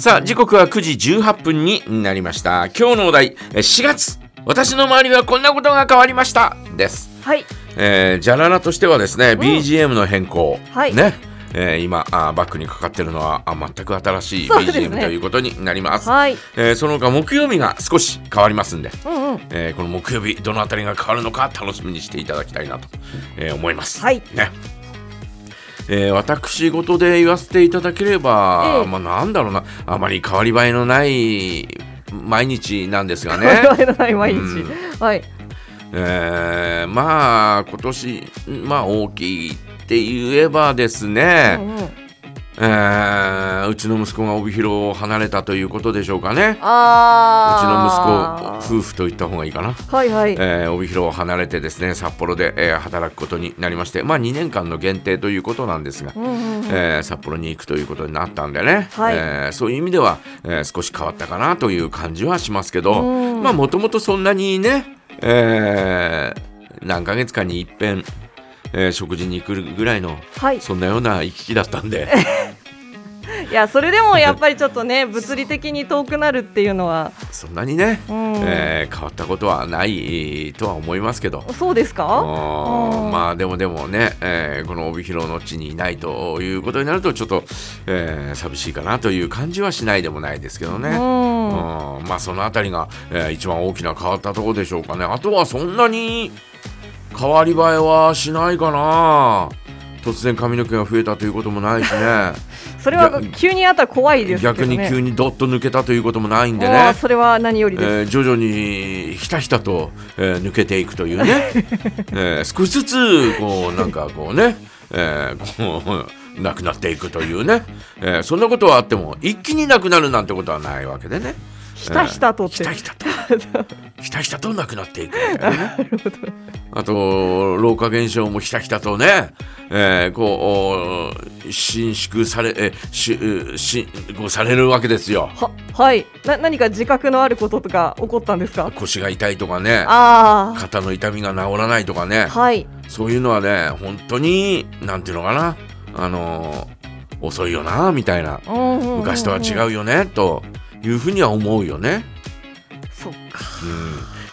さあ時刻は9時18分になりました。今日のお題え4月。私の周りはこんなことが変わりました。です。はい。えー、ジャララとしてはですね、ん。BGM の変更、はい。ね、えー今あーバックにかかってるのはあ全く新しいそうですね。BGM ということになります。はい。えーその他木曜日が少し変わりますんで、うんうん。えーこの木曜日どのあたりが変わるのか楽しみにしていただきたいなと、えー思います。はい。ねえー私事で言わせていただければ、ええ。まあなんだろうな。あまり変わり映えのない毎日なんですがね。我々のない毎日、うん。はい。えーまあ今年まあ大きいって言えばですね、うんうんえーうちの息子が帯広を離れたということでしょうかね。うちのあ息子夫婦と言った方がいいかな、子はいはい、えー帯広を離れてですね札幌で、えー働くことになりましてまあ2年間の限定ということなんですが、うんうんうん。えー札幌に行くということになったんでね、はい。えーそういう意味では、えー少し変わったかなという感じはしますけど、もともとそんなにね、えー何ヶ月かに一遍、えー食事に行くぐらいのはい。そんなような行き来だったんで。いやそれでもやっぱりちょっとね 物理的に遠くなるっていうのは、そんなにね、うん。えー変わったことはないとは思いますけど。そうですか？まあでもでもね、えーこの帯広の地にいないということになるとちょっと、えー寂しいかなという感じはしないでもないですけどね。うん。うん。まあそのあたりが、えー一番大きな変わったところでしょうかね。あとはそんなに変わり映えはしないかな。突然髪の毛が増えたということもないしね。それは急にあったら怖いですね。逆に急にドッと抜けたということもないんであねーそれは何よりです、えー徐々にひたひたと、えー抜けていくというね、えー少しずつこうなんかこうね、えーこうなくなっていくというね、えーそんなことはあっても一気になくなるなんてことはないわけでね。ひたひたとって、ひたひたと ひたひたとなくなっていくみたいなね。あと老化現象もひたひたとね、えーこう伸縮されえししこうされるわけですよ。ははい。な何か自覚のあることとか起こったんですか？腰が痛いとかねあ肩の痛みが治らないとかね。あはい。そういうのはね本当になんていうのかな。あの遅いよなみたいな。昔とは違ううよねというふうには思うよね。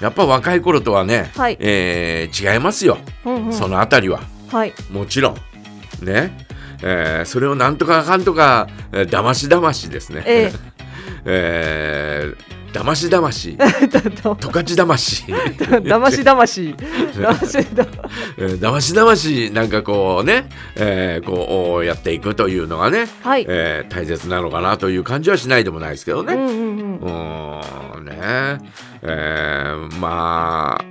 やっぱ若い頃とはね、はい。えー違いますよ、うんうん。そのあたりは。はい。もちろん。ね、えーそれをなんとかかんとか、えー、だましだましですね、ええ。ーだましだまし。えだ十勝だまし。だましだまし。だましだまし。だましなんかこうね、えーこうやっていくというのがね、はい、えー大切なのかなという感じはしないでもないですけどね。うんうんうん。うーんね。えーまあ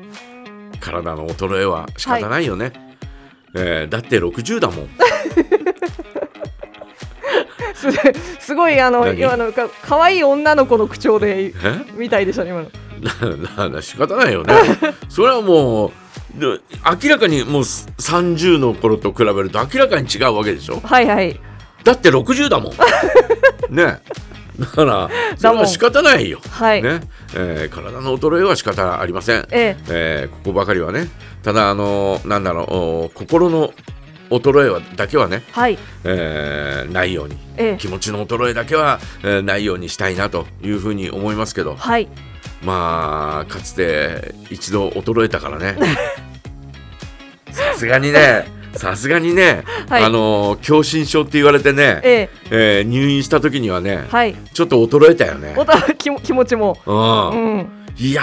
体の衰えは仕方ないよね、えーだって60だもん。すすごいあの何？今のか可愛い女の子の口調でえ？みたいでしたね今の。なな仕方ないよね。それはもうで明らかにもう30の頃と比べると明らかに違うわけでしょ？はいはい。だって60だもん。ねだから それは仕方ないよ、はい、ね。えー体の衰えは仕方ありません。ええ。えーここばかりはね。ただあのなんだろうお心の衰えはだけはね、はい。えーないように。ええ。気持ちの衰えだけは、えーないようにしたいなというふうに思いますけど。はい。まあかつて一度衰えたからね。さすがにねさすがにね、はい。あの狭心症って言われてね、ええ。えー入院した時にはね、はい。ちょっと衰えたよね。おた気も気持ちも。うん。うん。いや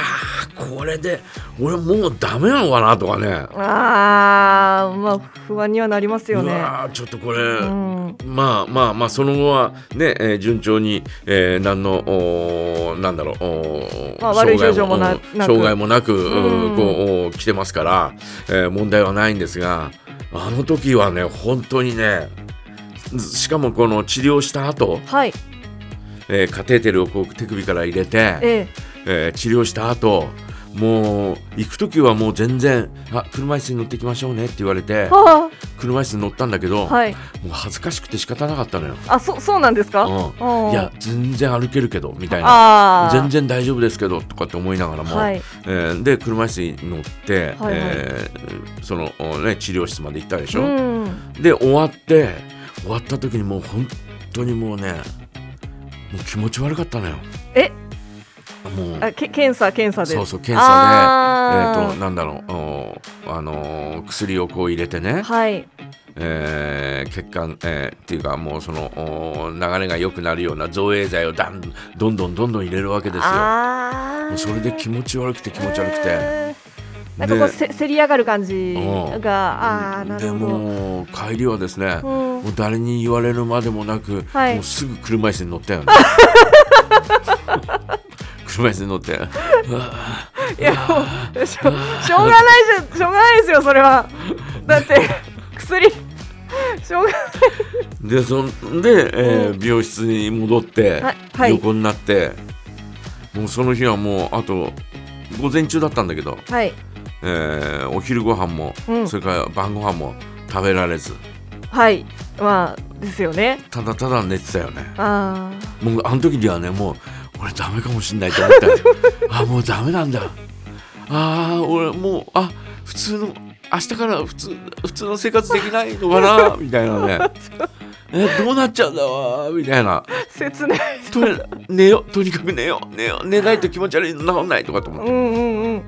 ーこれで俺もうダメなのかなとかね。あーまあ不安にはなりますようねちょっとこれ、うん。まあまあまあその後はね、えー順調に、えー、何のおーなんだろうおーまあ悪い症状もな障害もなく、うんこう来てますから、えー問題はないんですがあの時はね本当にねしかもこの治療した後、はい。えーカテーテルをこう手首から入れて、ええ。ー治療した後もう行く時はもう全然「あ車椅子に乗ってきましょうね」って言われて車椅子に乗ったんだけど、あはい。もう恥ずかしくて仕方なかったのよ。あそそうなんですか？うん、うんいや全然歩けるけどみたいな。全然大丈夫ですけどとかって思いながらも、はい。えーで車椅子に乗って、はいはい。えーその、おね、治療室まで行ったでしょ、うん。で終わって終わった時にもう本当にもうねもう気持ち悪かったのよ。えもう。あけ検査検査で。そうそう検査で。えあー。っ、となんだろう。おあのー薬をこう入れてね、はい。えー血管、えーっていうかもうそのお流れが良くなるような造影剤をだんどんどんどんどん入れるわけですよ。もうそれで気持ち悪くて気持ち悪くて、えー。なんかこうせせり上がる感じうん。があなでるほど。もう帰りはですね、うん。もう誰に言われるまでもなく、はい。もうすぐ車椅子に乗ったよね 車椅子に乗って。いやしょしょうがないじゃしょうがないですよそれは。だって薬しょうがでそんで、えー美容室に戻って、はいはい。横になってもうその日はもうあと午前中だったんだけど、はい。えーお昼ご飯も、うん。それから晩ご飯も食べられず。はい。まあですよね。ただただ寝てたよね。あもうあの時にはねもう俺ダメかもしんないと思った。よ あもうダメなんだ。あー俺もうあ普通の明日から普通普通の生活できないのかな？みたいなね。えどうなっちゃうんだわ？みたいな。あ切ない。と寝よとにかく寝よ寝よ寝ないと気持ち悪いの治んないとかと思って。うんうん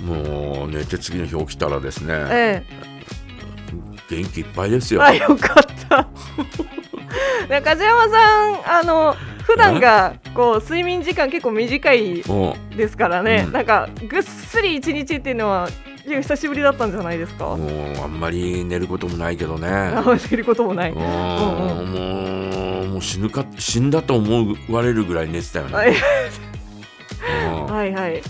うん。もう寝て次の日起きたらですね。え元気いっぱいですよ。えあよかった。ね梶山さんあの普段がこう睡眠時間結構短いもですからね、うん。なんかぐっすり一日っていうのは久しぶりだったんじゃないですか。うもうあんまり寝ることもないけどね。あ寝ることもない、うん。もうもう死ぬか死んだと思われるぐらい寝てたよね、はいうん。はいはい。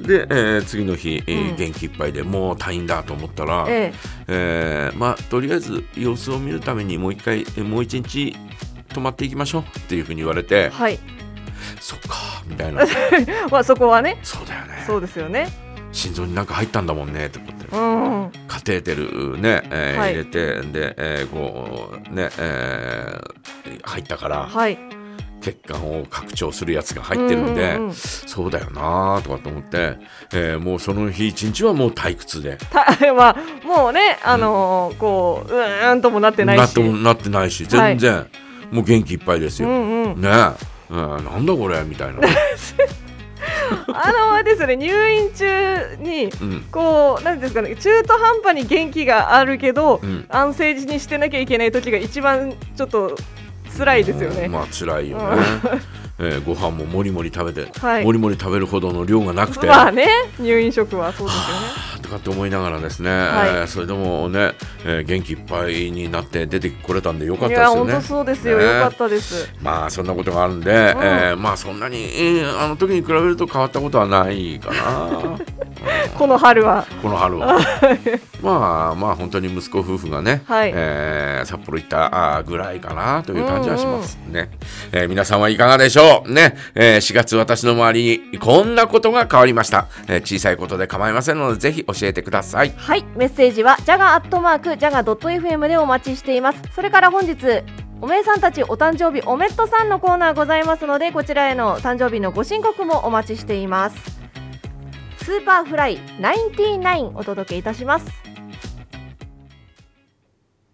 で、えー次の日、えーうん。元気いっぱいでもう退院だと思ったら、え。えーまあとりあえず様子を見るためにもう一回えーもう一日泊まっていきましょうっていうふうに言われえてはい。そっかみたいな。まあそこはね。そうだよね。そうですよね。心臓になんか入ったんだもんねって思ってうん。カテーテルね、えーはい。入れてで、えーこうね、えー入ったからはい。血管を拡張するやつが入ってるんで、うううん。そうだよなとかと思って、えーもうその日一日はもう退屈で。た まあもうねあのーこううーんともなってないなっしてもなってないし全然、もう元気いっぱいですよ。うんうんねえ、うん、なんだこれみたいな。あのあれですよね入院中にうんこうなんていうんですかね中途半端に元気があるけど、うん安静時にしてなきゃいけない時が一番ちょっと辛いですよね。まあ辛いよね。えーご飯ももりもり食べて、はい。もりもり食べるほどの量がなくて、まあね入院食はそうですよね。とかって思いながらですね、はい。えーそれでもね、えー元気いっぱいになって出てこれたんでよかったですよね。本当そうですよ、ね。よかったです。まあそんなことがあるんで、えーまあそんなに、えーあの時に比べると変わったことはないかな。この春は。この春は。まあまあ本当に息子夫婦がね、はい。えー札幌行ったぐらいかなという感じはしますね、えー皆さんはいかがでしょう？ね、えー4月私の周りにこんなことが変わりました、えー小さいことで構いませんのでぜひ教えてください。はい。メッセージはジャガアットマークジャガドット FM でお待ちしています。それから本日おめえさんたちお誕生日おめっとさんのコーナーございますのでこちらへの誕生日のご申告もお待ちしています。スーパーフライ99お届けいたします。